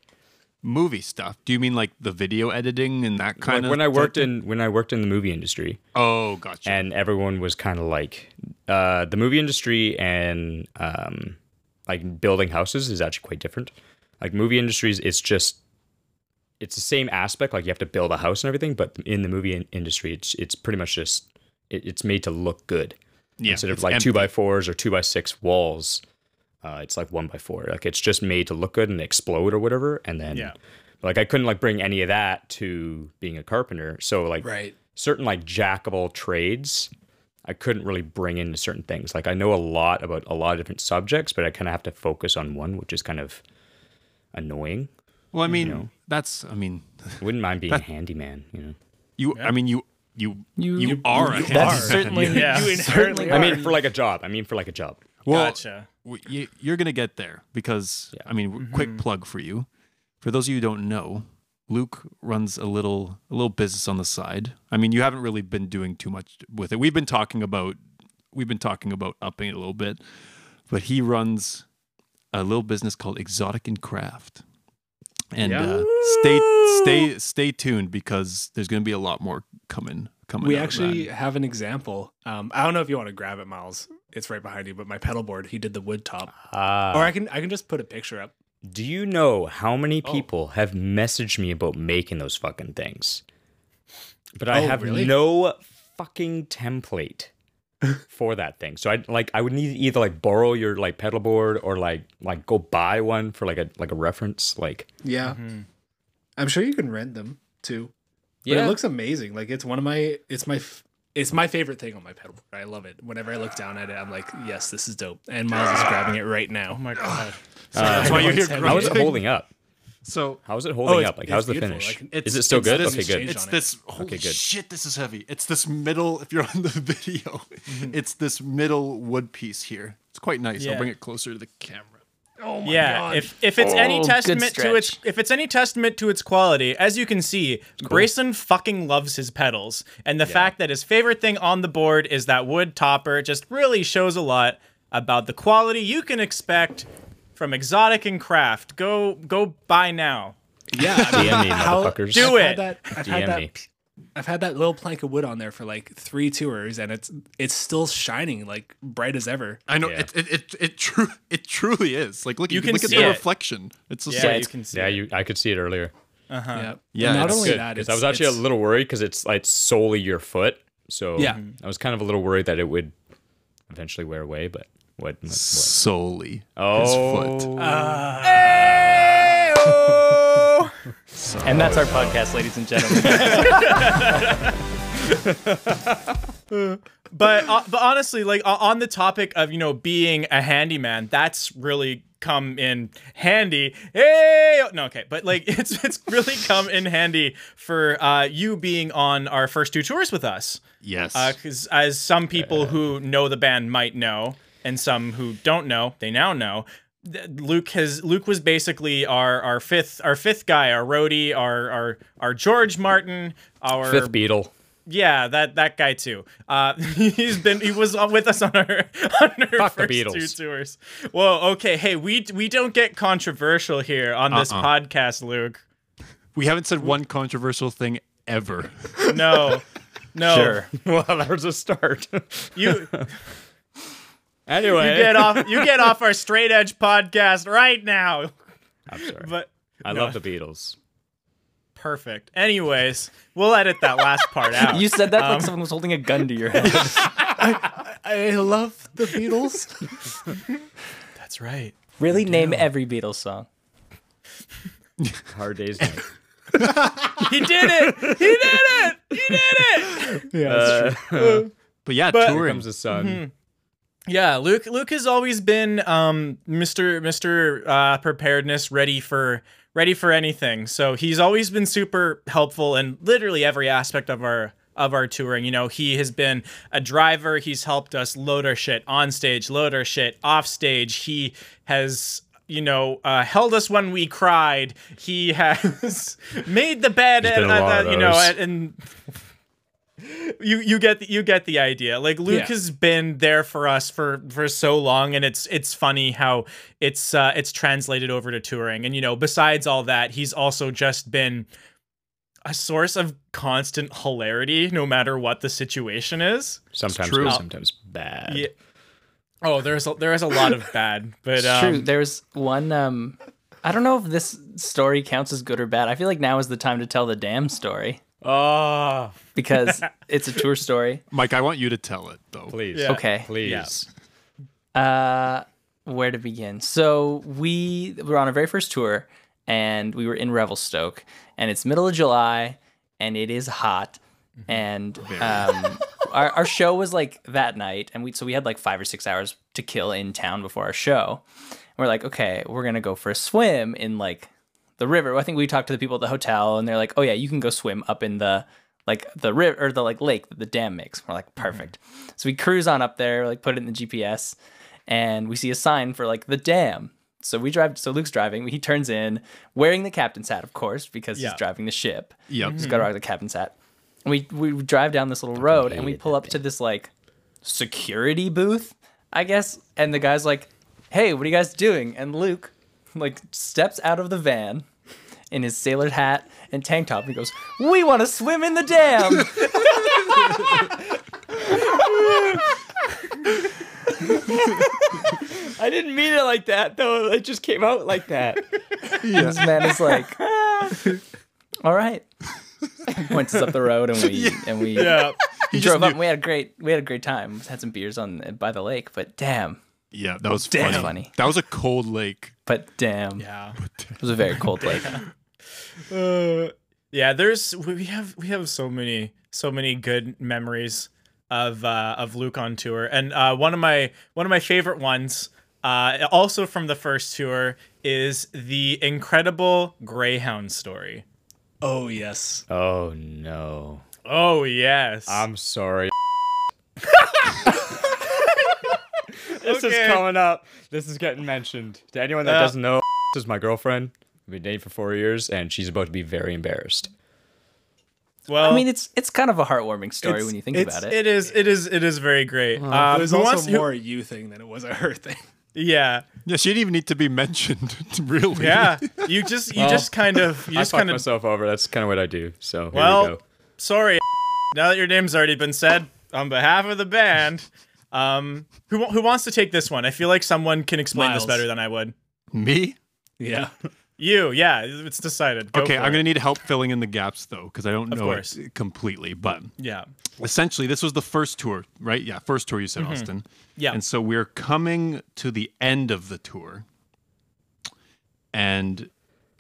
Movie stuff. Do you mean like the video editing and that kind like of? when I worked in when I worked in the movie industry. Oh, gotcha. and everyone was kind of like uh, the movie industry and um, like building houses is actually quite different like movie industries it's just it's the same aspect like you have to build a house and everything but in the movie in- industry it's it's pretty much just it, it's made to look good yeah, instead of it's like empty. two by fours or two by six walls uh, it's like one by four like it's just made to look good and explode or whatever and then Yeah. like i couldn't like bring any of that to being a carpenter so like Right. certain like jack of all trades I couldn't really bring into certain things. Like I know a lot about a lot of different subjects, but I kind of have to focus on one, which is kind of annoying. Well, I mean, know. that's. I mean, I wouldn't mind being a handyman, you know. you. I mean, you. You. You- You, you- are. a that's certainly Yeah. you You inherently I mean, for like a job. I mean, for like a job. Well, Gotcha. w- you, you're gonna get there because I mean, quick plug for you. For those of you who don't know, Luke runs a little a little business on the side. I mean, you haven't really been doing too much with it. We've been talking about we've been talking about upping it a little bit, but he runs a little business called Exotic and Craft. And uh, stay stay stay tuned because there's going to be a lot more coming coming. We out actually have an example. Um, I don't know if you want to grab it, Miles. It's right behind you. But my pedal board, he did the wood top, Uh, or I can I can just put a picture up. do you know how many Oh. people have messaged me about making those fucking things? But I Oh, have really? no fucking template for that thing. So I like I would need to either like borrow your like pedal board or like like go buy one for like a like a reference. Like Yeah, I'm sure you can rent them too. But it looks amazing. Like it's one of my it's my it's my favorite thing on my pedal board. I love it. Whenever I look down at it, I'm like, yes, this is dope. And Miles is grabbing it right now. Oh my god. Uh, that's why you're here. how is it holding up? So How is it oh, holding it's- up? Like it's how's the beautiful. finish? Like, is it still good? Okay, good. It's on it. this. Holy Okay, good. shit! This is heavy. It's this middle. If you're on the video, mm-hmm. it's this middle wood piece here. It's quite nice. Yeah. I'll bring it closer to the camera. Oh my yeah, god. if if it's any Oh, good testament to its if it's any testament to its quality, as you can see, Grayson fucking loves his pedals, and the fact that his favorite thing on the board is that wood topper just really shows a lot about the quality you can expect from Exotic and Craft. Go go buy now. yeah, I mean, DM me, how- motherfuckers. Do I've it. Had that, I've DM had that. me. I've had that little plank of wood on there for like three tours, and it's it's still shining like bright as ever. I know Yeah. it it it it, true, it truly is. Like look, You you, can look at see the it. reflection. It's just Yeah, like you can see. Yeah, it. you. I could see it earlier. Uh-huh. Yeah, Yeah, not it's only Good, that, 'cause it's, I was actually a little worried because it's like solely your foot. So Yeah. I was kind of a little worried that it would eventually wear away, but what? what, what? solely Oh, his foot. Oh. And that's our podcast, ladies and gentlemen. but uh, but honestly, like uh, on the topic of you know being a handyman, that's really come in handy. Hey, no, okay, but like it's it's really come in handy for uh, you being on our first two tours with us. yes. Because as some people who know the band might know, and some who don't know, they now know. Th- Luke has Luke was basically our our fifth our fifth guy, our roadie, our our our George Martin, our fifth Beatle. yeah, that that guy too. Uh, he's been he was with us on our on our Fuck the first two Beatles. tours. Whoa, okay, hey, we we don't get controversial here on this Uh-uh. podcast, Luke. we haven't said one controversial thing ever. No, no, sure. well, there's a start. you anyway, you get off you get off our straight edge podcast right now. I'm sorry. But I no. love the Beatles. perfect. Anyways, we'll edit that last part out. You said that Um, like someone was holding a gun to your head. I love the Beatles. That's right. really, name every Beatles song. Hard Day's Night. He did it. He did it. He did it. yeah, that's true. But yeah, But- touring. comes the sun. Yeah, Luke. Luke has always been um, Mr. Mr. Uh, preparedness, ready for ready for anything. So he's always been super helpful in literally every aspect of our of our touring. You know, he has been a driver. He's helped us load our shit on stage, load our shit off stage. He has. You know, uh, held us when we cried. He has made the bed, and, uh, you know, those. and you you get the, you get the idea. Like Luke Yeah. has been there for us for for so long, and it's it's funny how it's uh, it's translated over to touring. And you know, besides all that, he's also just been a source of constant hilarity, no matter what the situation is. Sometimes true. good, sometimes bad. Yeah. Oh, there's a, there is a lot of bad, but um, true. There's one. Um, I don't know if this story counts as good or bad. I feel like now is the time to tell the damn story Oh, because it's a tour story. Mike, I want you to tell it though. please. Yeah. Okay. Please. Yeah. Uh, where to begin? So we were on our very first tour, and we were in Revelstoke, and it's middle of July, and it is hot, and um, our our show was like that night, and we so we had like five or six hours to kill in town before our show. We're like, okay, we're gonna go for a swim in like the river. I think we talked to the people at the hotel, and they're like, oh yeah, you can go swim up in the like the river or the like lake that the dam makes. We're like, perfect. So we cruise on up there, like put it in the GPS, and we see a sign for like the dam. So we drive. So Luke's driving. He turns in wearing the captain's hat, of course, because Yeah. he's driving the ship. Yep. He's got to rock the captain's hat. And we we drive down this little road, and we pull up to this like security booth, I guess. And the guy's like, "Hey, what are you guys doing?" And Luke like steps out of the van in his sailor hat and tank top. And goes, "We want to swim in the dam." I didn't mean it like that, though. It just came out like that. this man is like, "All right." Points us up the road, and we and we yeah. we drove up. And we had a great we had a great time. Had some beers on by the lake, but damn, Yeah, that was Damn. funny. Funny. That was a cold lake. but damn, Yeah. it was a very cold lake. Uh, yeah, there's we have we have so many so many good memories of uh, of Luke on tour, and uh, one of my one of my favorite ones, uh, also from the first tour, is the incredible Greyhound story. Oh yes. Oh, no. Oh yes, I'm sorry. This Okay. is coming up. This is getting mentioned. To anyone that Uh, doesn't know, this is my girlfriend. We've been dating for four years, and she's about to be very embarrassed. Well, I mean, it's it's kind of a heartwarming story when you think about it. it is. It is. It is very great. it Um, was who also wants? who- more a you thing than it was a her thing. yeah. Yeah, she didn't even need to be mentioned, really. Yeah. You just. You Well, just kind of. You I just fucked kind of. myself over. That's kind of what I do. So here we Well, go. sorry. Now that your name's already been said, on behalf of the band, um, who who wants to take this one? I feel like someone can explain Miles. this better than I would. Me? Yeah. You, yeah, it's decided. Go okay, I'm gonna need help filling in the gaps though, because I don't Of know course. it completely. But Yeah. essentially, this was the first tour, right? Yeah, first tour you said, Austin. Mm-hmm. Yeah. And so we're coming to the end of the tour, and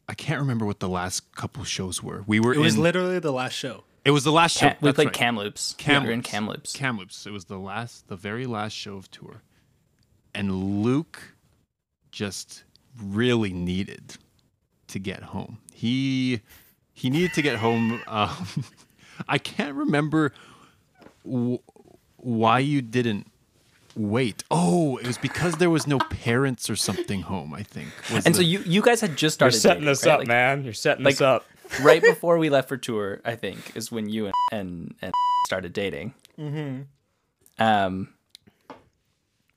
I can't remember what the last couple shows were. We were It was in. literally the last show. It was the last show. Cam- we that's played right. Kamloops. Kamloops. We were in Kamloops. Kamloops. It was the last, the very last show of tour, and Luke just really needed to get home. He he needed to get home. Um, I can't remember w- why you didn't wait. Oh, it was because there was no parents or something home. I think. was and so you you guys had just You're started setting dating, this right? up, Like, man. You're setting like- this up. right before we left for tour, I think, is when you and and, and started dating. Mm-hmm. Um.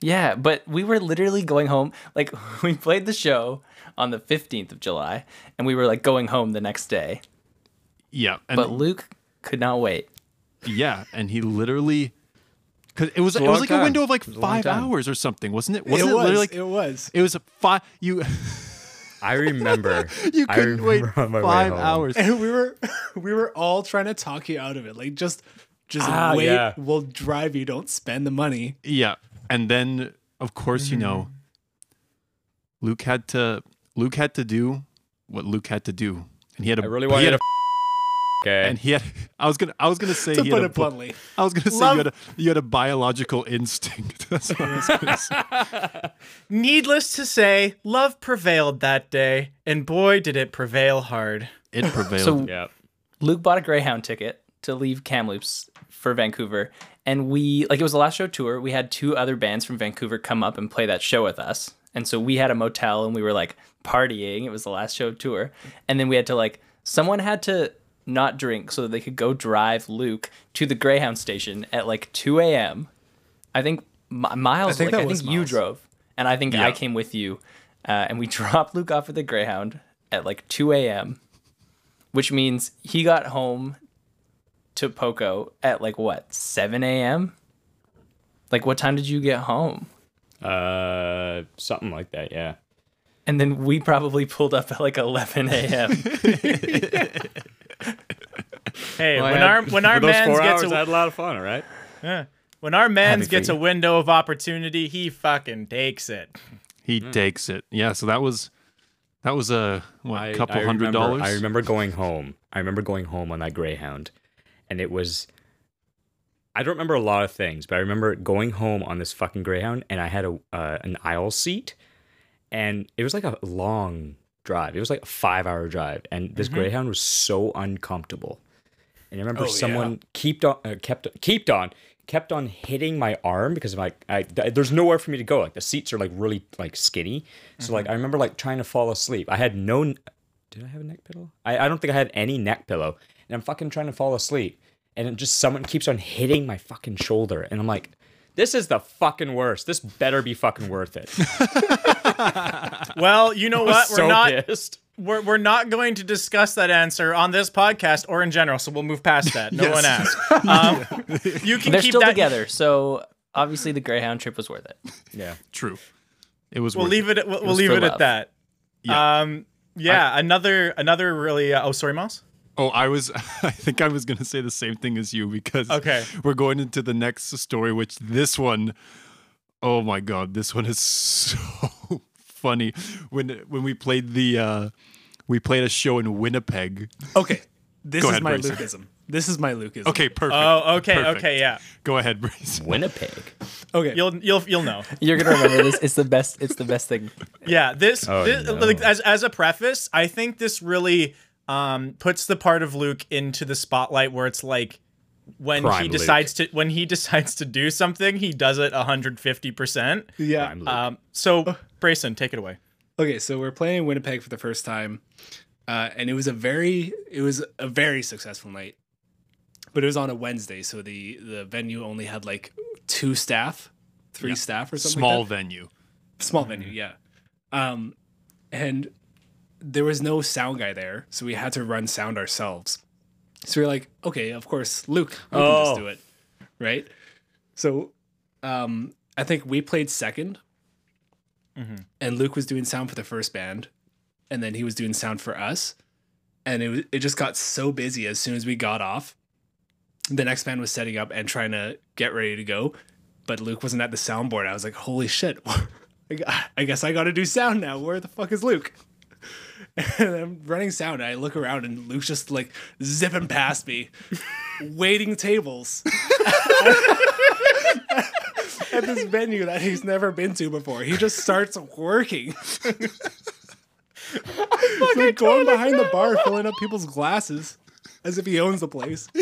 Yeah, but we were literally going home. Like we played the show on the fifteenth of July, and we were like going home the next day. yeah, and But Luke could not wait. yeah, and he literally. Cause it was a it was long like a window of like It was a long five hours or something, wasn't it? Wasn't it it, was. literally like it was. it was a five you I remember. you couldn't wait remember on my way five hours. And we were we were all trying to talk you out of it. Like just just Ah, wait. yeah. We'll drive you. Don't spend the money. Yeah, and then of course you know, Luke had to Luke had to do what Luke had to do, and he had a I really he wanted had to. Okay. and he had. I was gonna. I was gonna say To he put had a, it bluntly. I was gonna say Love- you had a you had a biological instinct. That's what I was gonna say. Needless to say, love prevailed that day, and boy, did it prevail hard. It prevailed. So yeah. Luke bought a Greyhound ticket to leave Kamloops for Vancouver, and we like it was the last show tour. We had two other bands from Vancouver come up and play that show with us, and so we had a motel and we were like partying. It was the last show tour, and then we had to like someone had to not drink so that they could go drive Luke to the Greyhound station at like 2 a.m. I think Mi- Miles, I think like, I think you drove, and I think Yeah. I came with you, uh, and we dropped Luke off at the Greyhound at like 2 a.m which means he got home to Poco at like what 7 a.m. Like what time did you get home? Uh, something like that. Yeah. And then we probably pulled up at like 11 a.m. Hey, Well, when had- our when our for those man's four gets hours, a I had a lot of fun. All right. Yeah. When our man's gets a window of opportunity, he fucking takes it. he takes it. Yeah. So that was that was a what, I- couple I hundred remember- dollars. I remember going home. I remember going home on that Greyhound, and it was. I don't remember a lot of things, but I remember going home on this fucking Greyhound, and I had a uh, an aisle seat, and it was like a long drive. It was like a five hour drive, and this Greyhound was so uncomfortable. And I remember Oh, someone kept on, uh, kept kept on, kept on hitting my arm because like I, th- there's nowhere for me to go. Like the seats are like really like skinny. So like I remember like trying to fall asleep. I had no. Did I have a neck pillow? I, I don't think I had any neck pillow, and I'm fucking trying to fall asleep, and it just someone keeps on hitting my fucking shoulder, and I'm like. This is the fucking worst. This better be fucking worth it. Well, you know what? We're so not pissed. We're, we're not going to discuss that answer on this podcast or in general, so we'll move past that. No one asked. Um, you can They're keep still that together, so obviously the Greyhound trip was worth it. Yeah. True. It was. We'll worth leave it. At, we'll, we'll was leave for it at that. Yeah. Um. Yeah. another. Another really. Uh, oh, sorry, Mouse. Oh, I was. I think I was going to say the same thing as you because Okay. we're going into the next story, which this one, oh my god, this one is so funny. When when we played the, uh we played a show in Winnipeg. Okay. This Go is ahead, my Bracer. Lukeism. This is my Lukeism. Okay, perfect. Oh. Okay. Perfect. Okay. Yeah. Go ahead, Brace. Winnipeg. Okay. You'll. You'll. You'll know. You're gonna remember this. It's the best. It's the best thing. Yeah, this, Oh, this no. like as as a preface, I think this really um puts the part of Luke into the spotlight where it's like when he Prime Luke. decides to when he decides to do something, he does it 150%. Yeah. Um, so Brayson, take it away. Okay, so we're playing Winnipeg for the first time, uh, and it was a very it was a very successful night. But it was on a Wednesday, so the the venue only had like two staff, three staff or something. Small like that. venue. small venue, yeah. Um, and there was no sound guy there, so we had to run sound ourselves. So we are like, okay, of course, Luke, you can just Oh. do it, right? So, um, I think we played 2nd and Luke was doing sound for the first band, and then he was doing sound for us, and it was, it just got so busy as soon as we got off. The next band was setting up and trying to get ready to go, but Luke wasn't at the soundboard. I was like, holy shit. I guess I got to do sound now. Where the fuck is Luke? And I'm running sound. And I look around and Luke's just like zipping past me, waiting tables at this venue that he's never been to before. He just starts working. He's like going behind the bar, filling up people's glasses as if he owns the place.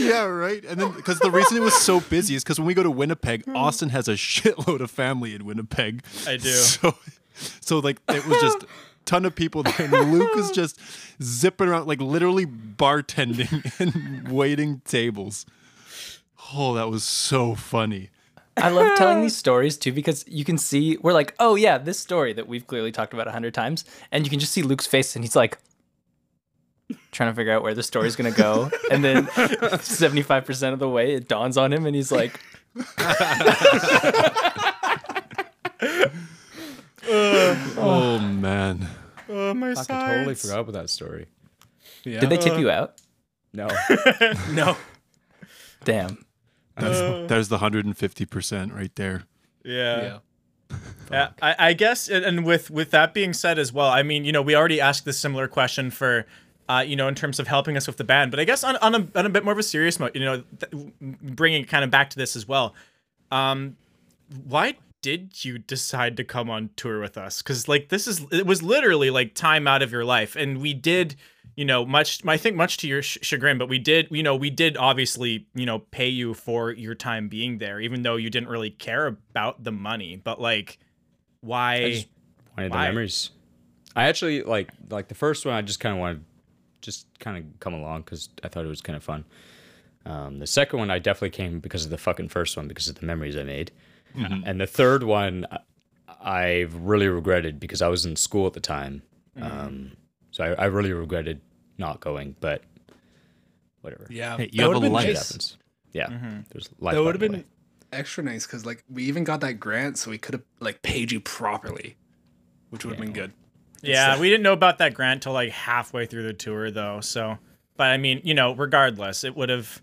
Yeah, right. And then because the reason it was so busy is because when we go to Winnipeg, hmm. Austin has a shitload of family in Winnipeg. I do. So, so like it was just a ton of people there, and Luke was just zipping around, like literally bartending and waiting tables. Oh, that was so funny. I love telling these stories too because you can see we're like, oh yeah, this story that we've clearly talked about a hundred times, and you can just see Luke's face, and he's like trying to figure out where the story's gonna go, and then seventy five percent of the way it dawns on him, and he's like, Oh man. Oh my I totally forgot about that story. Yeah. did they tip you out? No. No. Damn. That's, uh, there's the 150% right there. Yeah. Yeah. Yeah, I, I guess, and- and with with that being said as well, I mean, you know, we already asked this similar question for, uh, you know, in terms of helping us with the band, but I guess on on a, on a bit more of a serious note, you know, th- bringing kind of back to this as well. Um, why did you decide to come on tour with us? Because like this is it was literally like time out of your life, and we did. You know, much I think much to your ch- chagrin, but we did. You know, we did obviously, you know, pay you for your time being there, even though you didn't really care about the money. But like, why? I wanted Why? the memories. I actually like like the first one. I just kind of wanted just kind of come along because I thought it was kind of fun. Um, the second one, I definitely came because of the fucking first one because of the memories I made, and the third one, I- I've really regretted because I was in school at the time. Um, so I, I really regretted not going, but whatever. Yeah. Hey, you That have a life. Shit nice. happens. Yeah, there's life. That would have been way. extra nice because like we even got that grant, so we could have like paid you properly, which would have been good. Yeah, we didn't know about that grant till like halfway through the tour, though. So, but I mean, you know, regardless, it would have,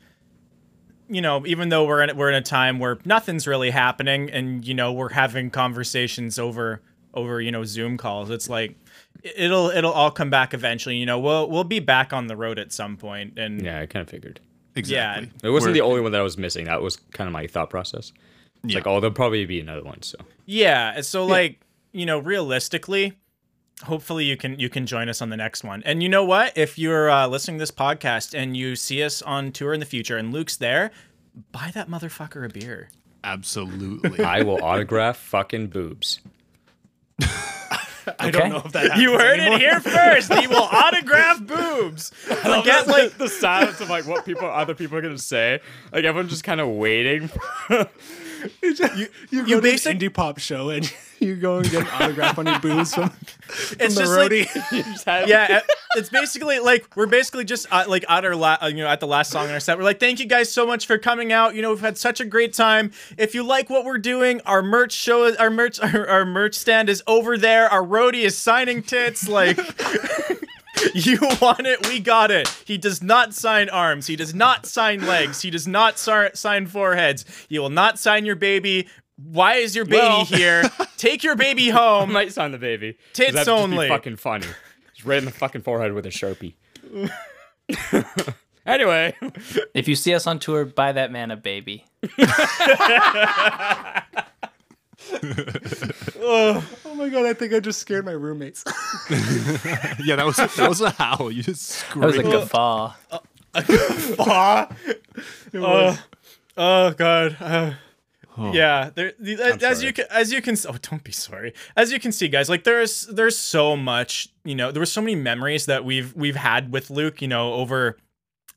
you know, even though we're in we're in a time where nothing's really happening, and you know, we're having conversations over over you know Zoom calls. It's like it'll it'll all come back eventually. You know, we'll we'll be back on the road at some point, and Yeah, I kind of figured. Exactly. Yeah. It wasn't We're- the only one that I was missing. That was kind of my thought process. It's like, oh, there'll probably be another one. So Yeah, so like, you know, realistically, hopefully you can you can join us on the next one. And you know what? If you're uh, listening to this podcast and you see us on tour in the future and Luke's there, buy that motherfucker a beer. Absolutely. I will autograph fucking boobs. I Okay. don't know if that happens You heard anymore. it here first. He will autograph boobs. Forget like the silence of like what people, other people are gonna say. Like everyone's just kind of waiting. You, you, you go to basic- an indie pop show and you go and get an autograph on your booze from, from it's the just like roadie. yeah, it's basically like we're basically just uh, like at our la- uh, you know at the last song in our set. We're like, thank you guys so much for coming out. You know, we've had such a great time. If you like what we're doing, our merch show, our merch, our, our merch stand is over there. Our roadie is signing tits. Like, you want it, we got it. He does not sign arms. He does not sign legs. He does not sar- sign foreheads. He will not sign your baby. Why is your baby Well- here? Take your baby I home. might sign the baby. Tits that'd just be only. fucking funny. Just right in the fucking forehead with a sharpie. anyway, If you see us on tour, buy that man a baby. oh my god, I think I just scared my roommates. yeah, that was that was a howl. You just screamed. That was a screamed. guffaw. Aw. oh, oh god. Uh, Oh. Yeah, there. The, as sorry. you can, as you can. Oh, don't be sorry. As you can see, guys, like there's there's so much. You know, there were so many memories that we've we've had with Luke. You know, over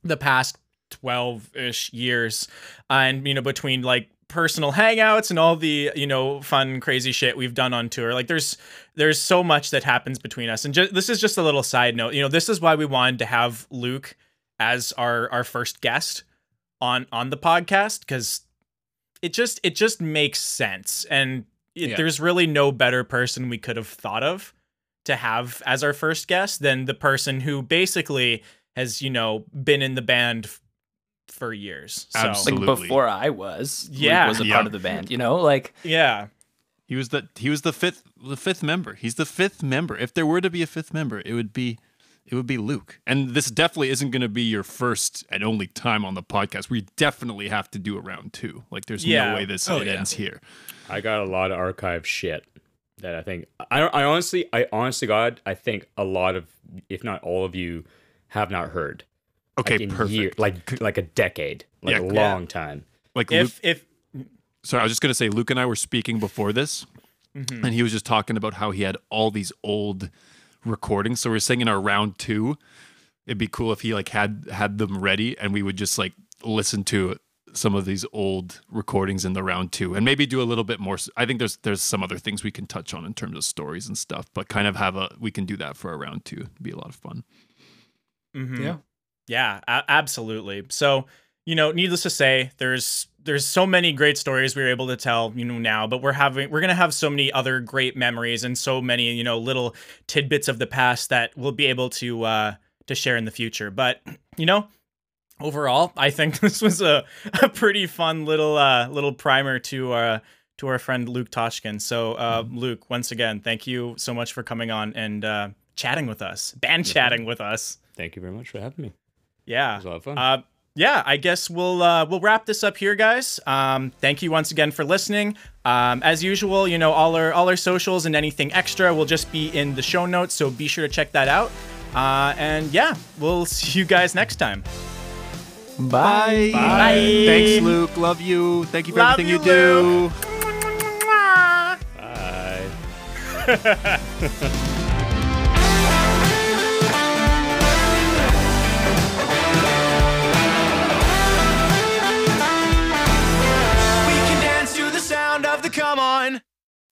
the past twelve ish years, and you know, between like personal hangouts and all the you know fun crazy shit we've done on tour like there's there's so much that happens between us and ju- this is just a little side note you know this is why we wanted to have luke as our our first guest on on the podcast because it just it just makes sense and it, Yeah. there's really no better person we could have thought of to have as our first guest than the person who basically has you know been in the band f- for years so Absolutely. Like before I was, Yeah. Luke was a Yeah. part of the band. You know, like yeah He was the he was the fifth the fifth member. He's the fifth member. If there were to be a fifth member, it would be it would be Luke. And this definitely isn't going to be your first and only time on the podcast. We definitely have to do a round two. Like there's Yeah. no way this Oh, it yeah. ends here. I got a lot of archive shit that I think I, I honestly I honestly God I think a lot of if not all of you have not heard Okay, like perfect. year, like like a decade like Yeah. a long time like Luke, if if sorry, I was just gonna say Luke and I were speaking before this, Mm-hmm. and he was just talking about how he had all these old recordings. So we are saying in our round two, it'd be cool if he like had had them ready, and we would just like listen to some of these old recordings in the round two, and maybe do a little bit more. i think there's there's some other things we can touch on in terms of stories and stuff, but kind of have a we can do that for a round two. It'd be a lot of fun. mhm. Yeah. Yeah, a- absolutely. So, you know, needless to say, there's there's so many great stories we were able to tell, you know, now, but we're having we're gonna have so many other great memories and so many, you know, little tidbits of the past that we'll be able to uh to share in the future. But, you know, overall, I think this was a, a pretty fun little uh little primer to uh to our friend Luke Toshkin. So uh Luke, once again, thank you so much for coming on and uh chatting with us, band chatting with us. thank you very much for having me Yeah. it was a lot of fun Uh, yeah, I guess we'll uh, we'll wrap this up here, guys. Um, thank you once again for listening. Um, as usual, you know all our all our socials and anything extra will just be in the show notes, so be sure to check that out. Uh, and yeah, we'll see you guys next time. bye. Bye. Thanks, Luke. Love you. Thank you for Love everything you, you, do. bye Bye. come on.